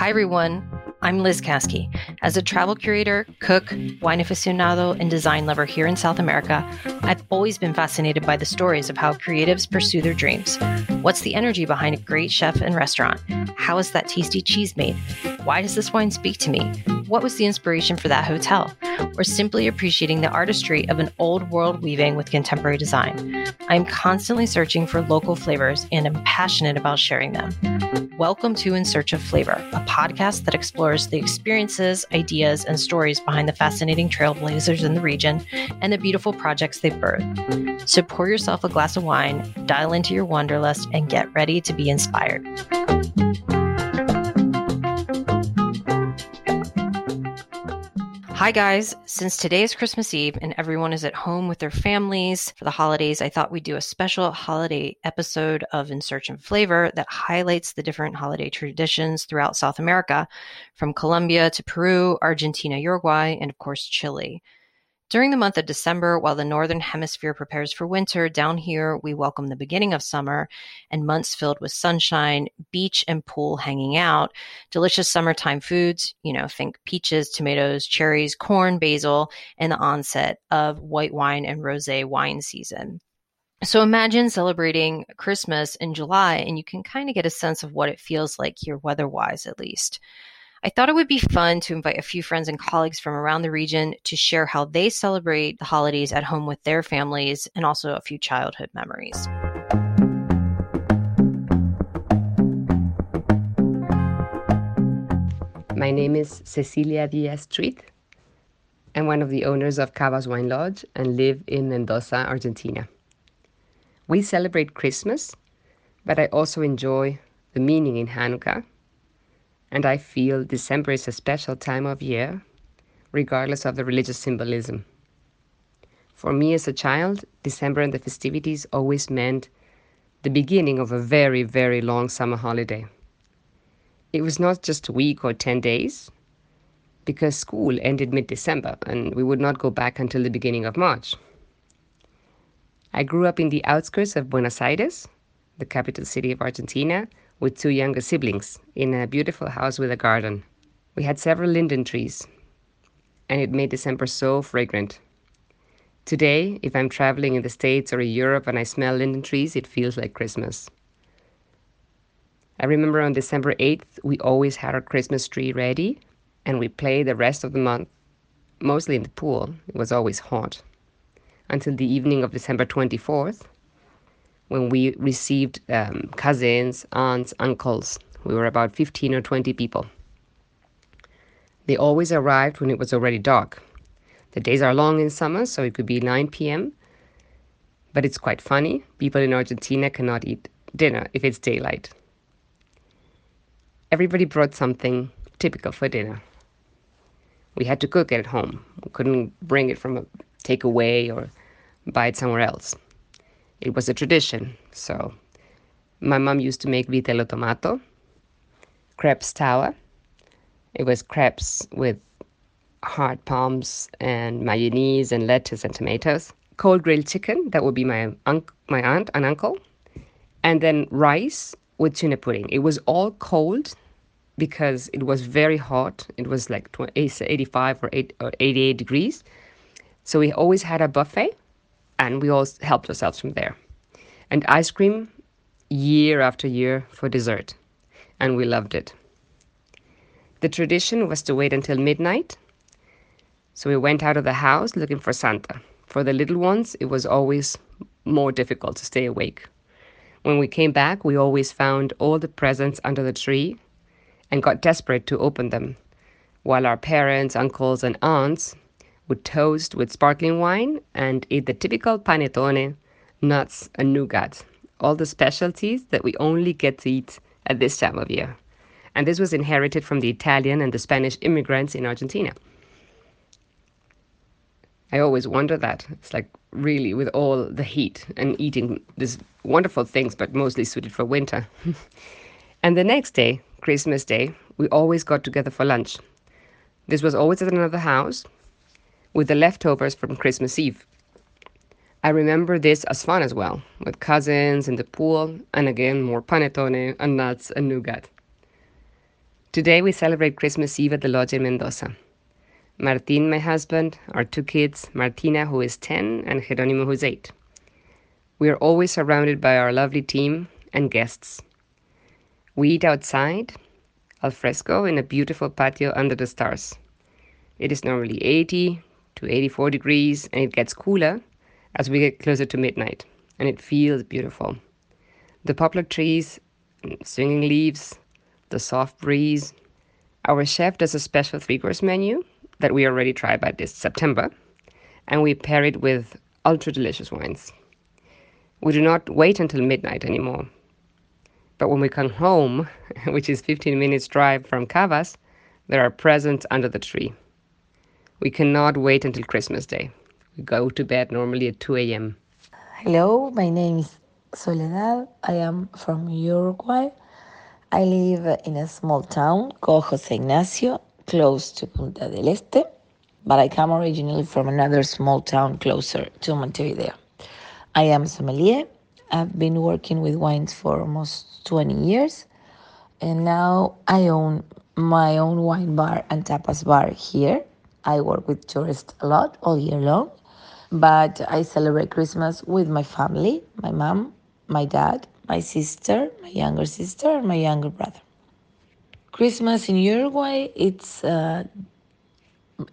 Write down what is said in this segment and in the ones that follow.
Hi, everyone. I'm Liz Caskey. As a travel curator, cook, wine aficionado, and design lover here in South America, I've always been fascinated by the stories of how creatives pursue their dreams. What's the energy behind a great chef and restaurant? How is that tasty cheese made? Why does this wine speak to me? What was the inspiration for that hotel? Or simply appreciating the artistry of an old world weaving with contemporary design. I'm constantly searching for local flavors and am passionate about sharing them. Welcome to In Search of Flavor, a podcast that explores the experiences, ideas, and stories behind the fascinating trailblazers in the region and the beautiful projects they've birthed. So pour yourself a glass of wine, dial into your wanderlust, and get ready to be inspired. Hi, guys. Since today is Christmas Eve and everyone is at home with their families for the holidays, I thought we'd do a special holiday episode of In Search of Flavor that highlights the different holiday traditions throughout South America, from Colombia to Peru, Argentina, Uruguay, and of course, Chile. During the month of December, while the Northern Hemisphere prepares for winter, down here we welcome the beginning of summer and months filled with sunshine, beach and pool hanging out, delicious summertime foods, you know, think peaches, tomatoes, cherries, corn, basil, and the onset of white wine and rosé wine season. So imagine celebrating Christmas in July and you can kind of get a sense of what it feels like here weather wise, at least. I thought it would be fun to invite a few friends and colleagues from around the region to share how they celebrate the holidays at home with their families and also a few childhood memories. My name is Cecilia Diaz Chuit. I'm one of the owners of Cavas Wine Lodge and live in Mendoza, Argentina. We celebrate Christmas, but I also enjoy the meaning in Hanukkah and I feel December is a special time of year, regardless of the religious symbolism. For me as a child, December and the festivities always meant the beginning of a very, very long summer holiday. It was not just a week or 10 days, because school ended mid December and we would not go back until the beginning of March. I grew up in the outskirts of Buenos Aires, the capital city of Argentina, with two younger siblings in a beautiful house with a garden. We had several linden trees, and it made December so fragrant. Today, if I'm traveling in the States or in Europe and I smell linden trees, it feels like Christmas. I remember on December 8th, we always had our Christmas tree ready, and we played the rest of the month, mostly in the pool. It was always hot. Until the evening of December 24th, when we received um, cousins, aunts, uncles. We were about 15 or 20 people. They always arrived when it was already dark. The days are long in summer, so it could be 9 p.m. But it's quite funny. People in Argentina cannot eat dinner if it's daylight. Everybody brought something typical for dinner. We had to cook it at home. We couldn't bring it from a takeaway or buy it somewhere else it was a tradition. So my mom used to make vitello tonnato, crepes tower. It was crepes with hard palms and mayonnaise and lettuce and tomatoes. Cold grilled chicken, that would be my, unc- my aunt and uncle. And then rice with tuna pudding. It was all cold because it was very hot. It was like 85 or, 8, or 88 degrees. So we always had a buffet and we all helped ourselves from there. And ice cream year after year for dessert, and we loved it. The tradition was to wait until midnight. So we went out of the house looking for Santa. For the little ones, it was always more difficult to stay awake. When we came back, we always found all the presents under the tree and got desperate to open them, while our parents, uncles, and aunts would toast with sparkling wine and eat the typical panettone, nuts, and nougat, all the specialties that we only get to eat at this time of year. And this was inherited from the Italian and the Spanish immigrants in Argentina. I always wonder that. It's like really with all the heat and eating these wonderful things, but mostly suited for winter. and the next day, Christmas Day, we always got together for lunch. This was always at another house, with the leftovers from Christmas Eve. I remember this as fun as well, with cousins in the pool, and again more panettone and nuts and nougat. Today we celebrate Christmas Eve at the lodge in Mendoza. Martin, my husband, our two kids, Martina, who is 10, and Jeronimo, who's 8. We are always surrounded by our lovely team and guests. We eat outside, al fresco, in a beautiful patio under the stars. It is normally 80 to 84 degrees, and it gets cooler as we get closer to midnight, and it feels beautiful. The poplar trees, swinging leaves, the soft breeze. Our chef does a special three course menu that we already tried by this September, and we pair it with ultra delicious wines. We do not wait until midnight anymore. But when we come home, which is 15 minutes drive from Cavas, there are presents under the tree. We cannot wait until Christmas Day. We go to bed normally at 2 a.m. Hello, my name is Soledad. I am from Uruguay. I live in a small town called Jose Ignacio, close to Punta del Este, but I come originally from another small town closer to Montevideo. I am sommelier. I've been working with wines for almost 20 years, and now I own my own wine bar and tapas bar here. I work with tourists a lot all year long, but I celebrate Christmas with my family, my mom, my dad, my sister, my younger sister, and my younger brother. Christmas in Uruguay, it's uh,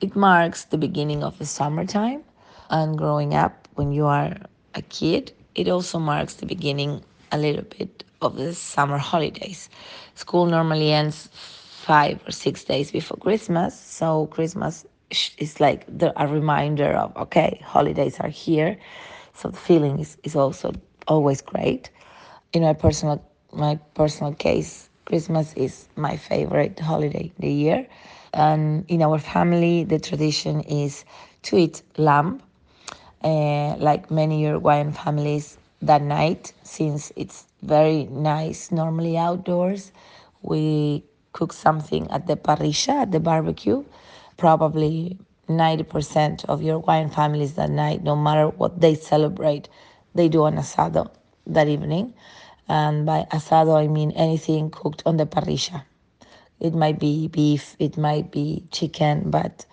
it marks the beginning of the summertime, and growing up when you are a kid, it also marks the beginning a little bit of the summer holidays. School normally ends five or six days before Christmas, so Christmas is like the, a reminder of okay, holidays are here. So the feeling is, is also always great in my personal my personal case, Christmas is my favorite holiday the year. And in our family, the tradition is to eat lamb, uh, like many Uruguayan families that night, since it's very nice, normally outdoors. We cook something at the parrilla, at the barbecue. Probably 90% of Uruguayan families that night, no matter what they celebrate, they do an asado that evening. And by asado, I mean anything cooked on the parrilla. It might be beef, it might be chicken, but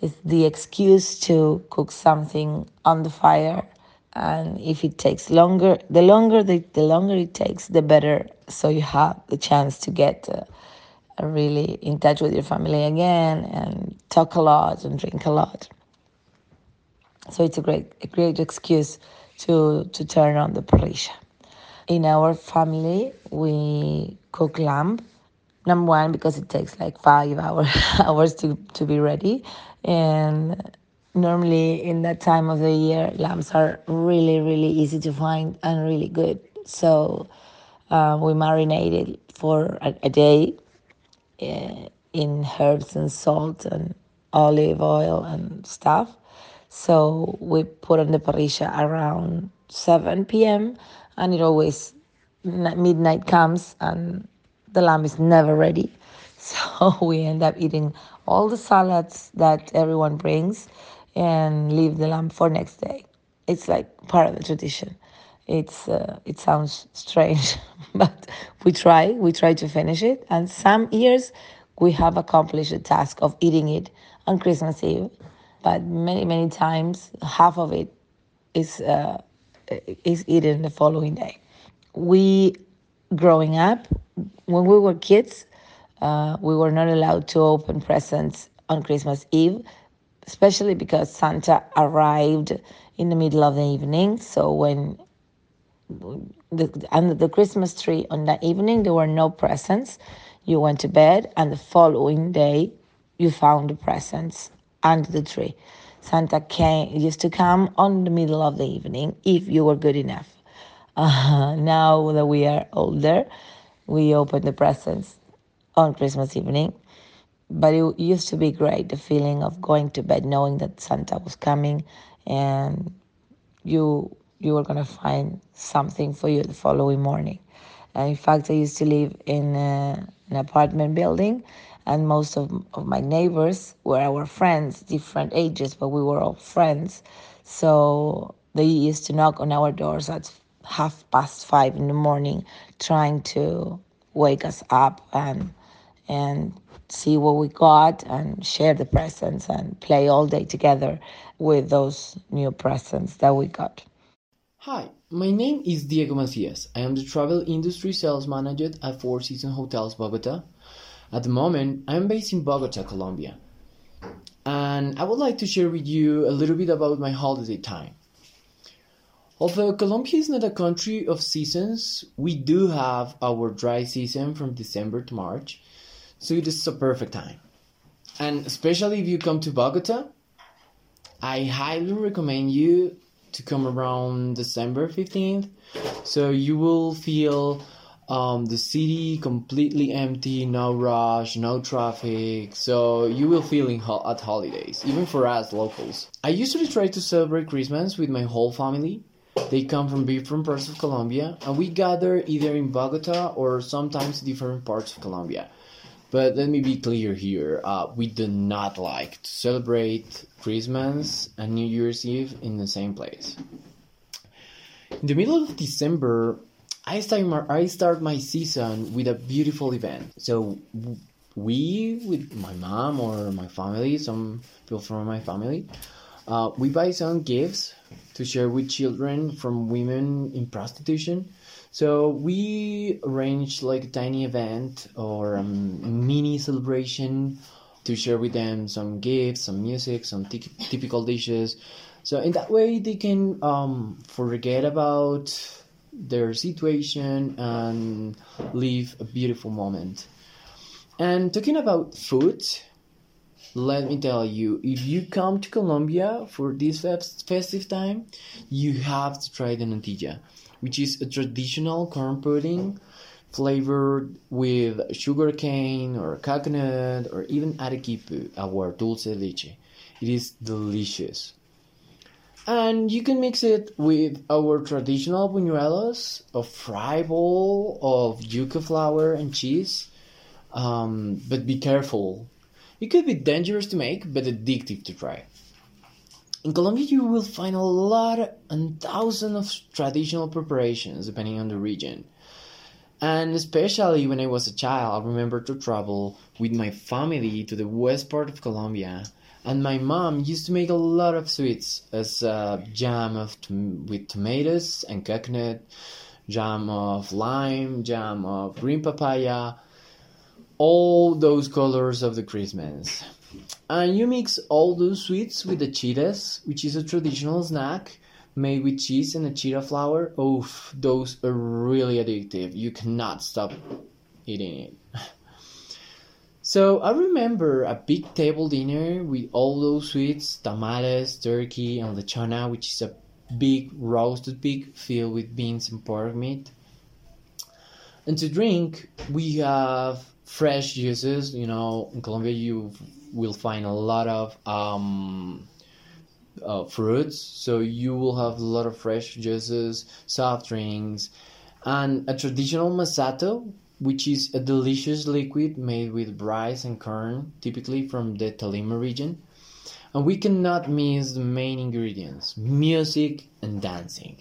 it's the excuse to cook something on the fire. And if it takes longer, the longer the, the longer it takes, the better. So you have the chance to get uh, really in touch with your family again and talk a lot and drink a lot. So it's a great a great excuse to to turn on the parrilla. In our family, we cook lamb. Number one, because it takes like five hour, hours to, to be ready. And normally in that time of the year, lambs are really, really easy to find and really good. So uh, we marinate it for a, a day in herbs and salt and olive oil and stuff. So we put on the parrilla around 7 p.m. and it always midnight comes and the lamb is never ready. So we end up eating all the salads that everyone brings and leave the lamb for next day. It's like part of the tradition. It's uh, it sounds strange, but we try. We try to finish it, and some years we have accomplished the task of eating it on Christmas Eve but many many times half of it is uh, is eaten the following day. We growing up when we were kids, uh, we were not allowed to open presents on Christmas Eve, especially because Santa arrived in the middle of the evening. So when the, under the Christmas tree on that evening, there were no presents. You went to bed, and the following day, you found the presents under the tree. Santa came used to come on the middle of the evening if you were good enough. Uh, now that we are older, we open the presents on Christmas evening. But it used to be great the feeling of going to bed knowing that Santa was coming and you you were gonna find something for you the following morning. And in fact, I used to live in a, an apartment building and most of, of my neighbors were our friends, different ages, but we were all friends. So they used to knock on our doors at half past five in the morning, trying to wake us up and and see what we got and share the presents and play all day together with those new presents that we got. Hi, my name is Diego Macias. I am the travel industry sales manager at Four Seasons Hotels Bogota. At the moment, I am based in Bogota, Colombia. And I would like to share with you a little bit about my holiday time. Although Colombia is not a country of seasons, we do have our dry season from December to March, so it is a perfect time. And especially if you come to Bogota, I highly recommend you to come around December 15th. So you will feel um, the city completely empty, no rush, no traffic. So you will feel in ho- at holidays, even for us locals. I usually try to celebrate Christmas with my whole family. They come from different parts of Colombia, and we gather either in Bogota or sometimes different parts of Colombia. But let me be clear here uh, we do not like to celebrate Christmas and New Year's Eve in the same place. In the middle of December, I start my, I start my season with a beautiful event. So we, with my mom or my family, some people from my family, uh, we buy some gifts to share with children from women in prostitution. So we arranged like a tiny event or a mini celebration to share with them some gifts, some music, some t- typical dishes. So in that way, they can um, forget about their situation and live a beautiful moment. And talking about food, let me tell you, if you come to Colombia for this festive time, you have to try the natilla, which is a traditional corn pudding flavored with sugar cane or coconut or even arequipe, our dulce de leche. It is delicious. And you can mix it with our traditional buñuelos, a fry bowl of yuca flour and cheese. Um, but be careful. It could be dangerous to make, but addictive to try. In Colombia, you will find a lot and thousands of traditional preparations depending on the region. And especially when I was a child, I remember to travel with my family to the west part of Colombia and my mom used to make a lot of sweets as uh, jam of with tomatoes and coconut, jam of lime, jam of green papaya, all those colors of the Christmas. And you mix all those sweets with the chitas, which is a traditional snack made with cheese and achira flour. Oh, those are really addictive. You cannot stop eating it. So I remember a big table dinner with all those sweets, tamales, turkey, and lechona, which is a big roasted pig filled with beans and pork meat. And to drink, we have fresh juices. You know, in Colombia, you will find a lot of um, uh, fruits, so you will have a lot of fresh juices, soft drinks, and a traditional masato, which is a delicious liquid made with rice and corn, typically from the Tolima region. And we cannot miss the main ingredients music and dancing.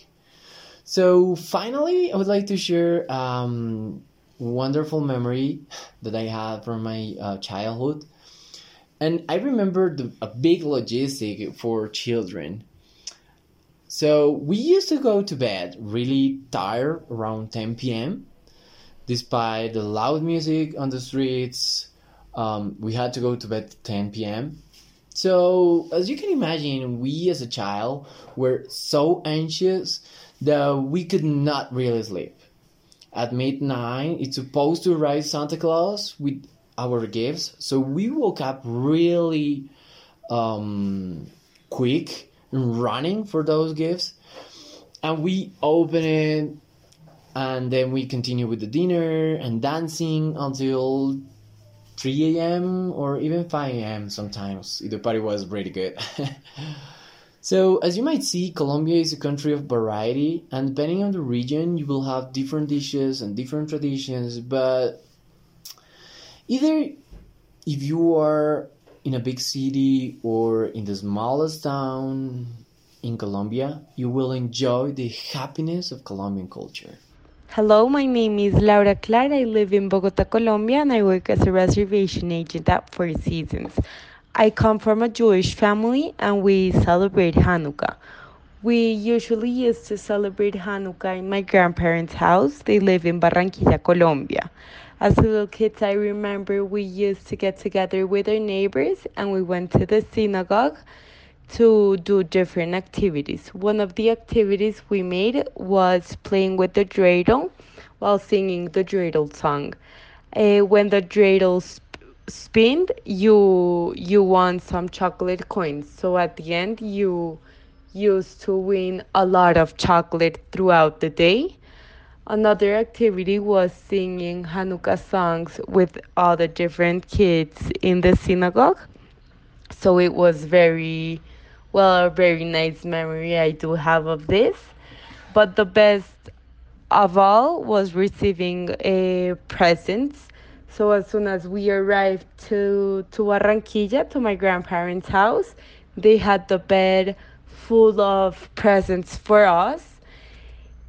So, finally, I would like to share um, wonderful memory that I had from my uh, childhood. And I remember the, a big logistic for children. So, we used to go to bed really tired around 10 p.m despite the loud music on the streets. Um, we had to go to bed 10 p.m. So, as you can imagine, we as a child were so anxious that we could not really sleep. At midnight, it's supposed to arrive Santa Claus with our gifts, so we woke up really um, quick and running for those gifts, and we open it and then we continue with the dinner and dancing until 3 a.m. or even 5 a.m. sometimes. The party was really good. so, as you might see, Colombia is a country of variety, and depending on the region, you will have different dishes and different traditions. But either if you are in a big city or in the smallest town in Colombia, you will enjoy the happiness of Colombian culture. Hello, my name is Laura Clara. I live in Bogota, Colombia, and I work as a reservation agent at Four Seasons. I come from a Jewish family and we celebrate Hanukkah. We usually used to celebrate Hanukkah in my grandparents' house. They live in Barranquilla, Colombia. As little kids, I remember we used to get together with our neighbors and we went to the synagogue to do different activities. One of the activities we made was playing with the dreidel while singing the dreidel song. Uh, when the dreidel sp- spinned, you you won some chocolate coins. So at the end, you used to win a lot of chocolate throughout the day. Another activity was singing Hanukkah songs with all the different kids in the synagogue. So it was very, well, a very nice memory I do have of this. But the best of all was receiving a presents. So as soon as we arrived to, to Barranquilla, to my grandparents' house, they had the bed full of presents for us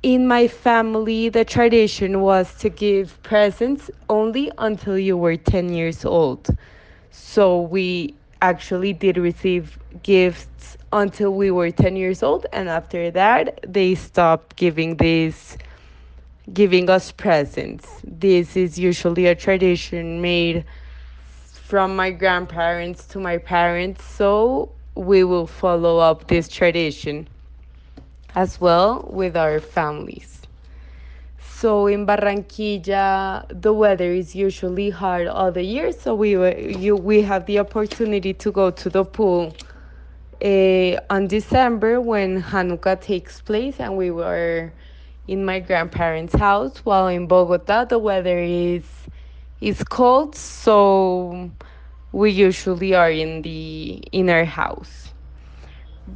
in my family, the tradition was to give presents only until you were 10 years old. So we actually did receive gifts until we were 10 years old and after that they stopped giving these giving us presents. This is usually a tradition made from my grandparents to my parents, so we will follow up this tradition as well with our families. So in Barranquilla, the weather is usually hard all the year, so we you, we have the opportunity to go to the pool uh, on December when Hanukkah takes place, and we were in my grandparents' house. While in Bogota, the weather is is cold, so we usually are in the in our house.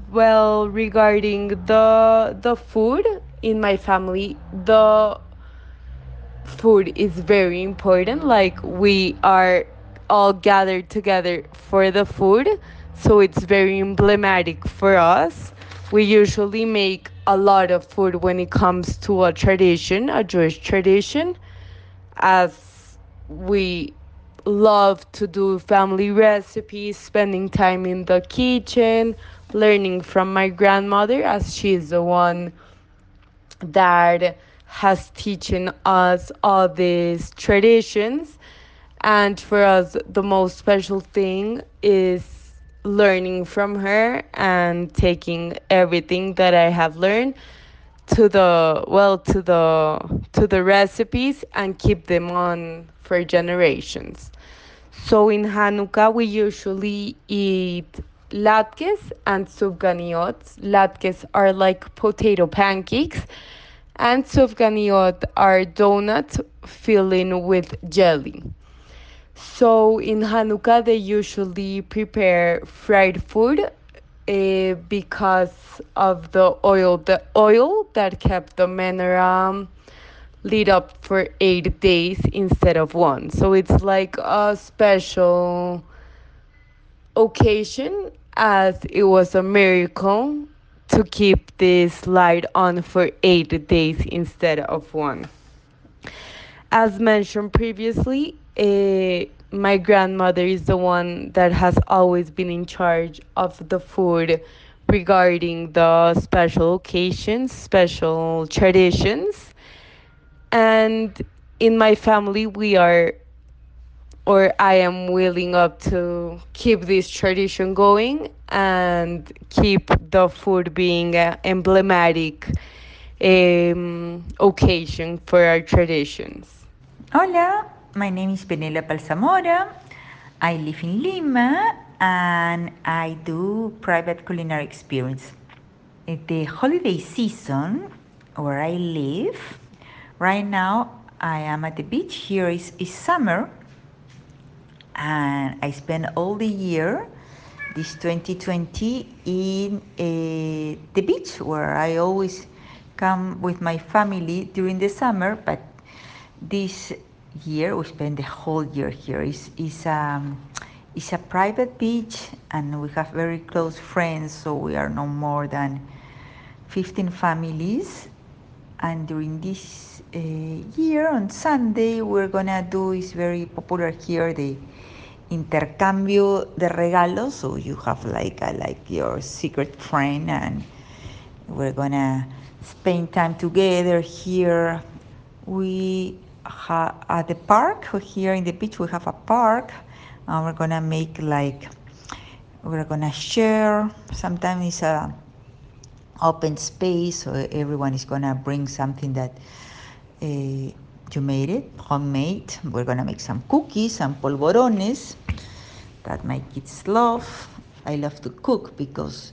Well, regarding the the food in my family, the food is very important. Like we are all gathered together for the food, so it's very emblematic for us. We usually make a lot of food when it comes to a tradition, a Jewish tradition, as we love to do family recipes, spending time in the kitchen, learning from my grandmother as she's the one that has teaching us all these traditions. And for us the most special thing is learning from her and taking everything that i have learned to the well to the to the recipes and keep them on for generations so in hanukkah we usually eat latkes and sufganiyot. Latkes are like potato pancakes, and sufganiyot are donuts filling with jelly. So in Hanukkah, they usually prepare fried food uh, because of the oil, the oil that kept the menorah lit up for eight days instead of one. So it's like a special occasion as it was a miracle to keep this light on for eight days instead of one. As mentioned previously, uh, my grandmother is the one that has always been in charge of the food regarding the special occasions, special traditions. And in my family, we are or I am willing up to keep this tradition going and keep the food being an emblematic um, occasion for our traditions. Hola, my name is Penela Palzamora. I live in Lima and I do private culinary experience. At the holiday season where I live, right now I am at the beach. Here is, is summer and I spend all the year, this 2020, in uh, the beach where I always come with my family during the summer, but this year we spend the whole year here. It's, it's, um, it's a private beach and we have very close friends, so we are no more than 15 families And during this uh, year, on Sunday, we're gonna do is very popular here the intercambio de regalos. So you have like a, like your secret friend, and we're gonna spend time together here. We at the park here in the beach. We have a park, and we're gonna make like we're gonna share. Sometimes it's a open space, so everyone is gonna bring something that. Uh, you made it homemade. We're gonna make some cookies, some polvorones that my kids love. I love to cook because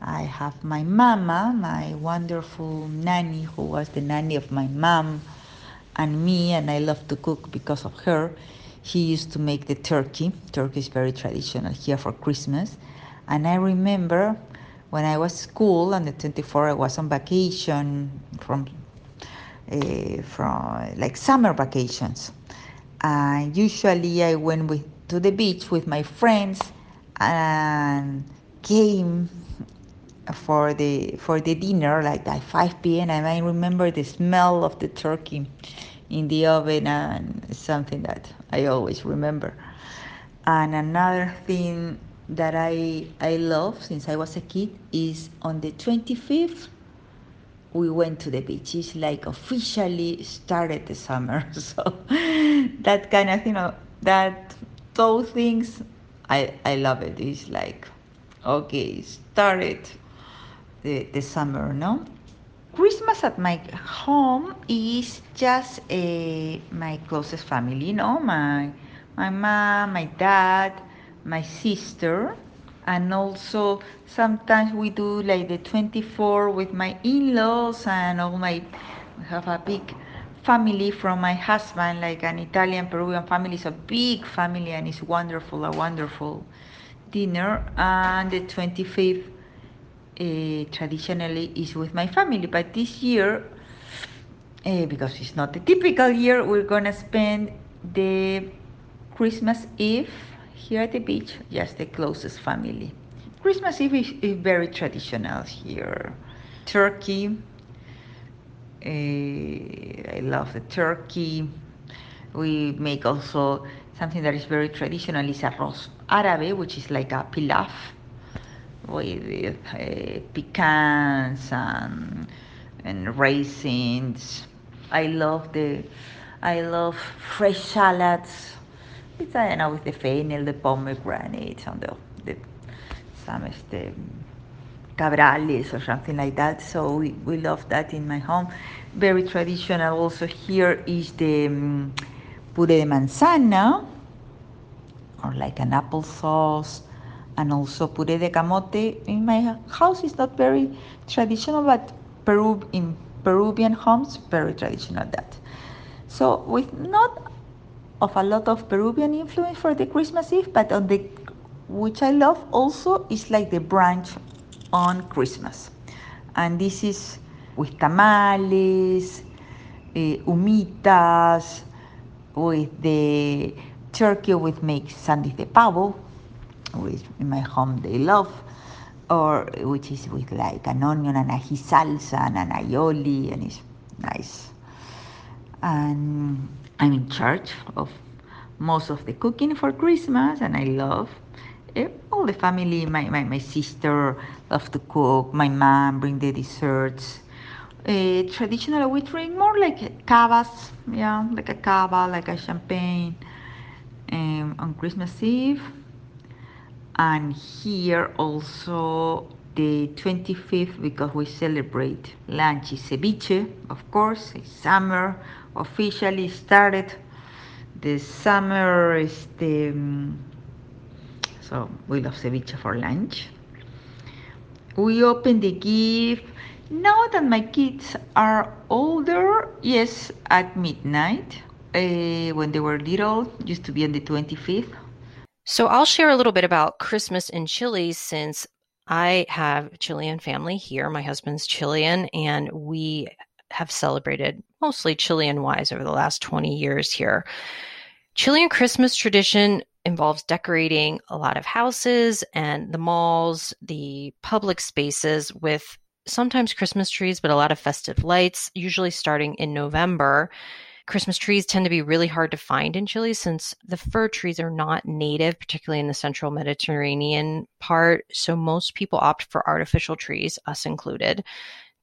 I have my mama, my wonderful nanny, who was the nanny of my mom and me, and I love to cook because of her. She used to make the turkey. Turkey is very traditional here for Christmas. And I remember when I was school on the 24th, I was on vacation from uh, from like summer vacations. And usually I went with to the beach with my friends and came for the for the dinner like at 5 p.m. and I remember the smell of the turkey in the oven and something that I always remember. And another thing that I I love since I was a kid is on the 25th we went to the beach. It's like officially started the summer. So that kind of you know that those things I I love it. It's like okay, started the, the summer, no? Christmas at my home is just uh, my closest family, no? My my mom, my dad, my sister, and also sometimes we do like the 24 with my in-laws and all my we have a big family from my husband like an italian peruvian family it's a big family and it's wonderful a wonderful dinner and the 25th uh, traditionally is with my family but this year uh, because it's not a typical year we're gonna spend the christmas eve here at the beach, just the closest family. Christmas Eve is, is very traditional here. Turkey, uh, I love the turkey. We make also something that is very traditional is arroz árabe, which is like a pilaf with uh, pecans and, and raisins. I love the, I love fresh salads it's I know with the fennel, the pomegranate, and the, the some este, cabrales or something like that. So we, we love that in my home. Very traditional also here is the um, puré de manzana or like an apple sauce and also puré de camote. In my house is not very traditional, but Peru in Peruvian homes very traditional that. So with not of a lot of Peruvian influence for the Christmas Eve, but on the which I love also is like the brunch on Christmas, and this is with tamales, uh, humitas, with the turkey with make sandwich de pavo, in my home they love, or which is with like an onion and ají salsa and an aioli, and it's nice. And I'm in charge of most of the cooking for Christmas, and I love eh, all the family. My, my, my sister love to cook. My mom bring the desserts. Uh, traditionally, we drink more like cavas, yeah, like a cava, like a champagne um, on Christmas Eve. And here also the 25th because we celebrate lunch is ceviche, of course, it's summer officially started. The summer is the um, so we love ceviche for lunch. We open the gift. Now that my kids are older, yes, at midnight. Uh, when they were little, used to be on the 25th. So I'll share a little bit about Christmas in Chile since I have Chilean family here. My husband's Chilean, and we have celebrated mostly Chilean wise over the last 20 years here. Chilean Christmas tradition involves decorating a lot of houses and the malls, the public spaces with sometimes Christmas trees, but a lot of festive lights, usually starting in November. Christmas trees tend to be really hard to find in Chile since the fir trees are not native, particularly in the central Mediterranean part. So most people opt for artificial trees, us included,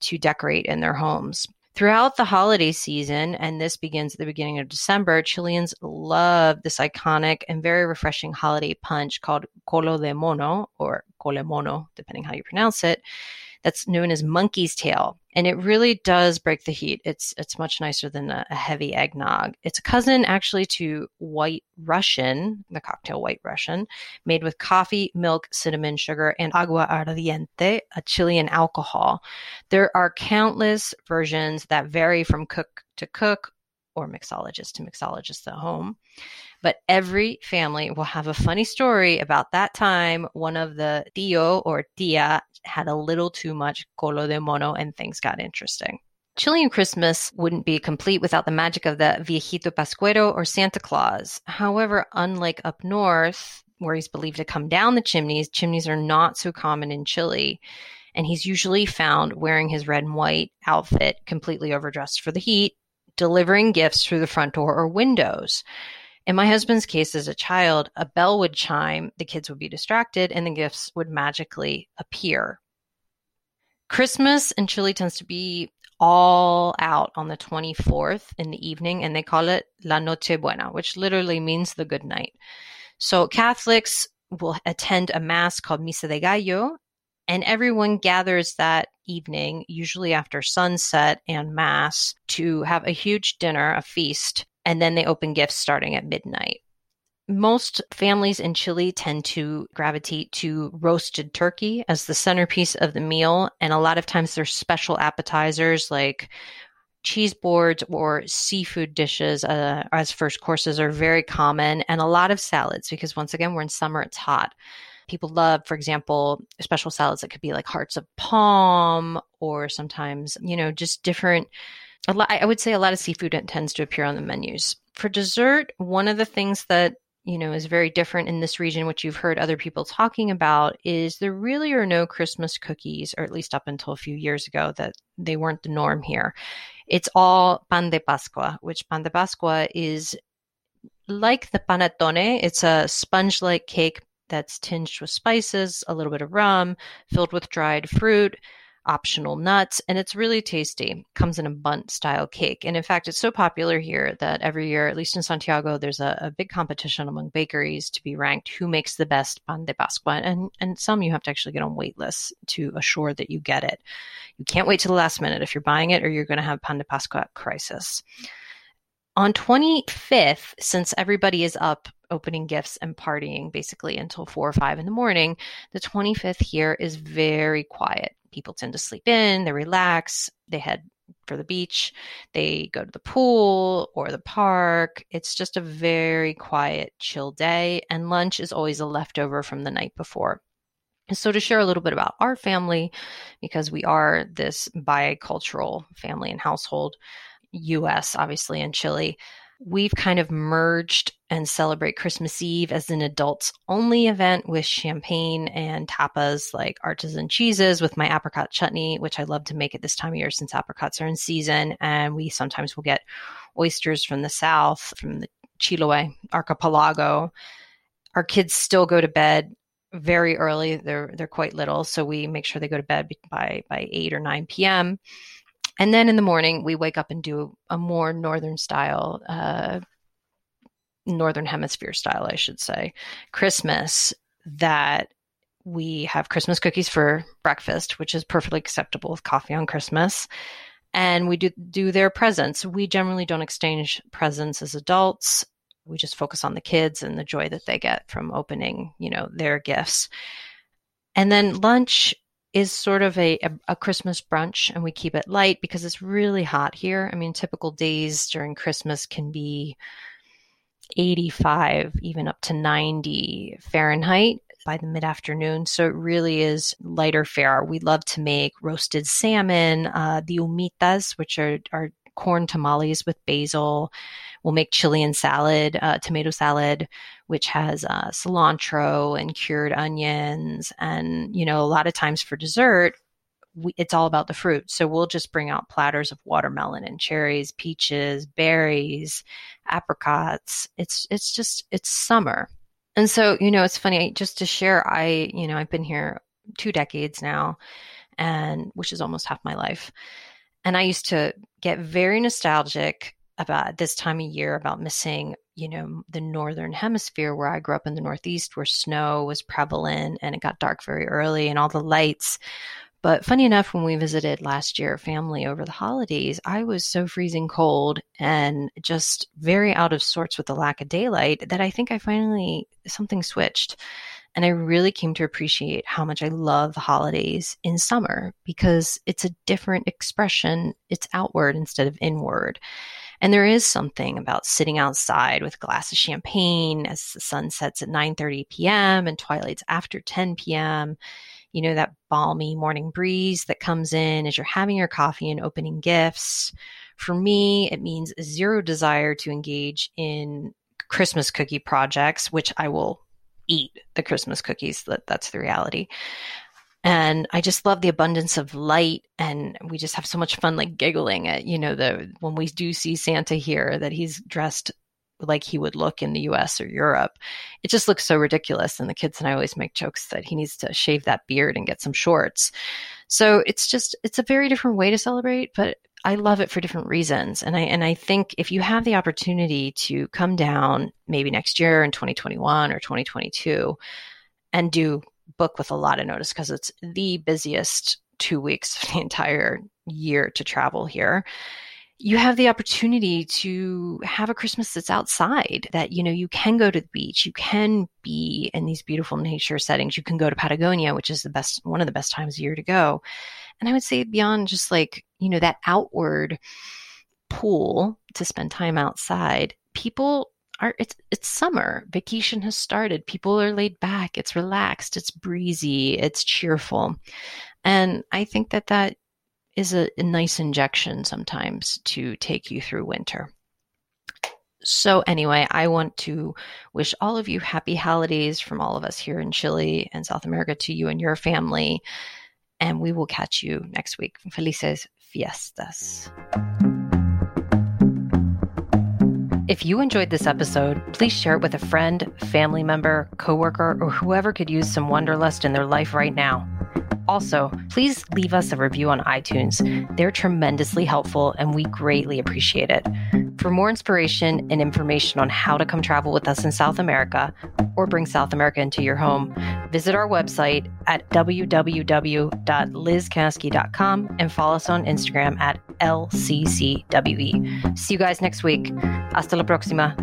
to decorate in their homes. Throughout the holiday season, and this begins at the beginning of December, Chileans love this iconic and very refreshing holiday punch called colo de mono or cole mono, depending how you pronounce it that's known as monkey's tail. And it really does break the heat. It's it's much nicer than a, a heavy eggnog. It's a cousin actually to white Russian, the cocktail white Russian, made with coffee, milk, cinnamon, sugar, and aguardiente, a Chilean alcohol. There are countless versions that vary from cook to cook or mixologist to mixologist at home. But every family will have a funny story about that time one of the tío or tia had a little too much colo de mono and things got interesting. Chilean Christmas wouldn't be complete without the magic of the Viejito Pascuero or Santa Claus. However, unlike up north, where he's believed to come down the chimneys, chimneys are not so common in Chile. And he's usually found wearing his red and white outfit, completely overdressed for the heat, delivering gifts through the front door or windows. In my husband's case, as a child, a bell would chime, the kids would be distracted, and the gifts would magically appear. Christmas in Chile tends to be all out on the 24th in the evening, and they call it La Noche Buena, which literally means the good night. So Catholics will attend a mass called Misa de Gallo, and everyone gathers that evening, usually after sunset and mass, to have a huge dinner, a feast and then they open gifts starting at midnight. Most families in Chile tend to gravitate to roasted turkey as the centerpiece of the meal. And a lot of times there's special appetizers like cheese boards or seafood dishes uh, as first courses are very common and a lot of salads because once again we're in summer it's hot people love for example special salads that could be like hearts of palm or sometimes you know just different a lot, I would say a lot of seafood tends to appear on the menus. For dessert, one of the things that you know is very different in this region, which you've heard other people talking about, is there really are no Christmas cookies, or at least up until a few years ago, that they weren't the norm here. It's all pan de Pascua, which pan de Pascua is like the panettone. It's a sponge-like cake that's tinged with spices, a little bit of rum, filled with dried fruit optional nuts, and it's really tasty. Comes in a bundt style cake. And in fact, it's so popular here that every year, at least in Santiago, there's a, a big competition among bakeries to be ranked who makes the best pan de Pascua. And, and some you have to actually get on wait lists to assure that you get it. You can't wait to the last minute if you're buying it or you're going to have pan de Pascua crisis. On 25th, since everybody is up opening gifts and partying basically until four or five in the morning, the 25th here is very quiet people tend to sleep in, they relax, they head for the beach, they go to the pool or the park. It's just a very quiet, chill day, and lunch is always a leftover from the night before. So, to share a little bit about our family, because we are this bicultural family and household, US, obviously, and Chile, we've kind of merged and celebrate Christmas Eve as an adults only event with champagne and tapas like artisan cheeses with my apricot chutney, which I love to make at this time of year since apricots are in season. And we sometimes will get oysters from the south, from the Chiloé archipelago. Our kids still go to bed very early. They're they're quite little, so we make sure they go to bed by by 8 or 9 p.m. And then in the morning, we wake up and do a more northern style, uh, northern hemisphere style, I should say, Christmas that we have Christmas cookies for breakfast, which is perfectly acceptable with coffee on Christmas. And we do do their presents. We generally don't exchange presents as adults. We just focus on the kids and the joy that they get from opening, you know, their gifts. And then lunch is sort of a, a, a, Christmas brunch and we keep it light because it's really hot here. I mean, typical days during Christmas can be 85, even up to 90 Fahrenheit by the mid afternoon. So it really is lighter fare. We love to make roasted salmon, uh, the humitas, which are, are corn tamales with basil. We'll make Chilean salad, uh, tomato salad which has uh, cilantro and cured onions. And, you know, a lot of times for dessert, we, it's all about the fruit. So we'll just bring out platters of watermelon and cherries, peaches, berries, apricots. It's it's just it's summer. And so, you know, it's funny just to share I, you know, I've been here 2 decades now and which is almost half my life. And I used to get very nostalgic about this time of year about missing you know, the northern hemisphere where I grew up in the Northeast, where snow was prevalent and it got dark very early and all the lights. But funny enough, when we visited last year, family over the holidays, I was so freezing cold and just very out of sorts with the lack of daylight that I think I finally something switched. And I really came to appreciate how much I love holidays in summer because it's a different expression. It's outward instead of inward. And there is something about sitting outside with a glass of champagne as the sun sets at 9:30 p.m. and twilight's after 10 p.m. You know that balmy morning breeze that comes in as you're having your coffee and opening gifts. For me, it means zero desire to engage in Christmas cookie projects, which I will eat the Christmas cookies. That that's the reality. And I just love the abundance of light and we just have so much fun like giggling at, you know, the when we do see Santa here that he's dressed like he would look in the US or Europe. It just looks so ridiculous. And the kids and I always make jokes that he needs to shave that beard and get some shorts. So it's just, it's a very different way to celebrate, but I love it for different reasons. And I, and I think if you have the opportunity to come down maybe next year in 2021 or 2022 and do book with a lot of notice because it's the busiest two weeks of the entire year to travel here you have the opportunity to have a Christmas that's outside, that, you know, you can go to the beach, you can be in these beautiful nature settings, you can go to Patagonia, which is the best, one of the best times of year to go. And I would say beyond just like, you know, that outward pool to spend time outside, people are it's it's summer. Vacation has started. People are laid back. It's relaxed. It's breezy. It's cheerful. And I think that that is a, a nice injection sometimes to take you through winter. So, anyway, I want to wish all of you happy holidays from all of us here in Chile and South America to you and your family. And we will catch you next week. Felices fiestas. If you enjoyed this episode, please share it with a friend, family member, coworker, or whoever could use some wanderlust in their life right now. Also, please leave us a review on iTunes. They're tremendously helpful and we greatly appreciate it. For more inspiration and information on how to come travel with us in South America or bring South America into your home, visit our website at www.lizcaskey.com and follow us on Instagram at LCCWE. See you guys next week. Hasta la próxima.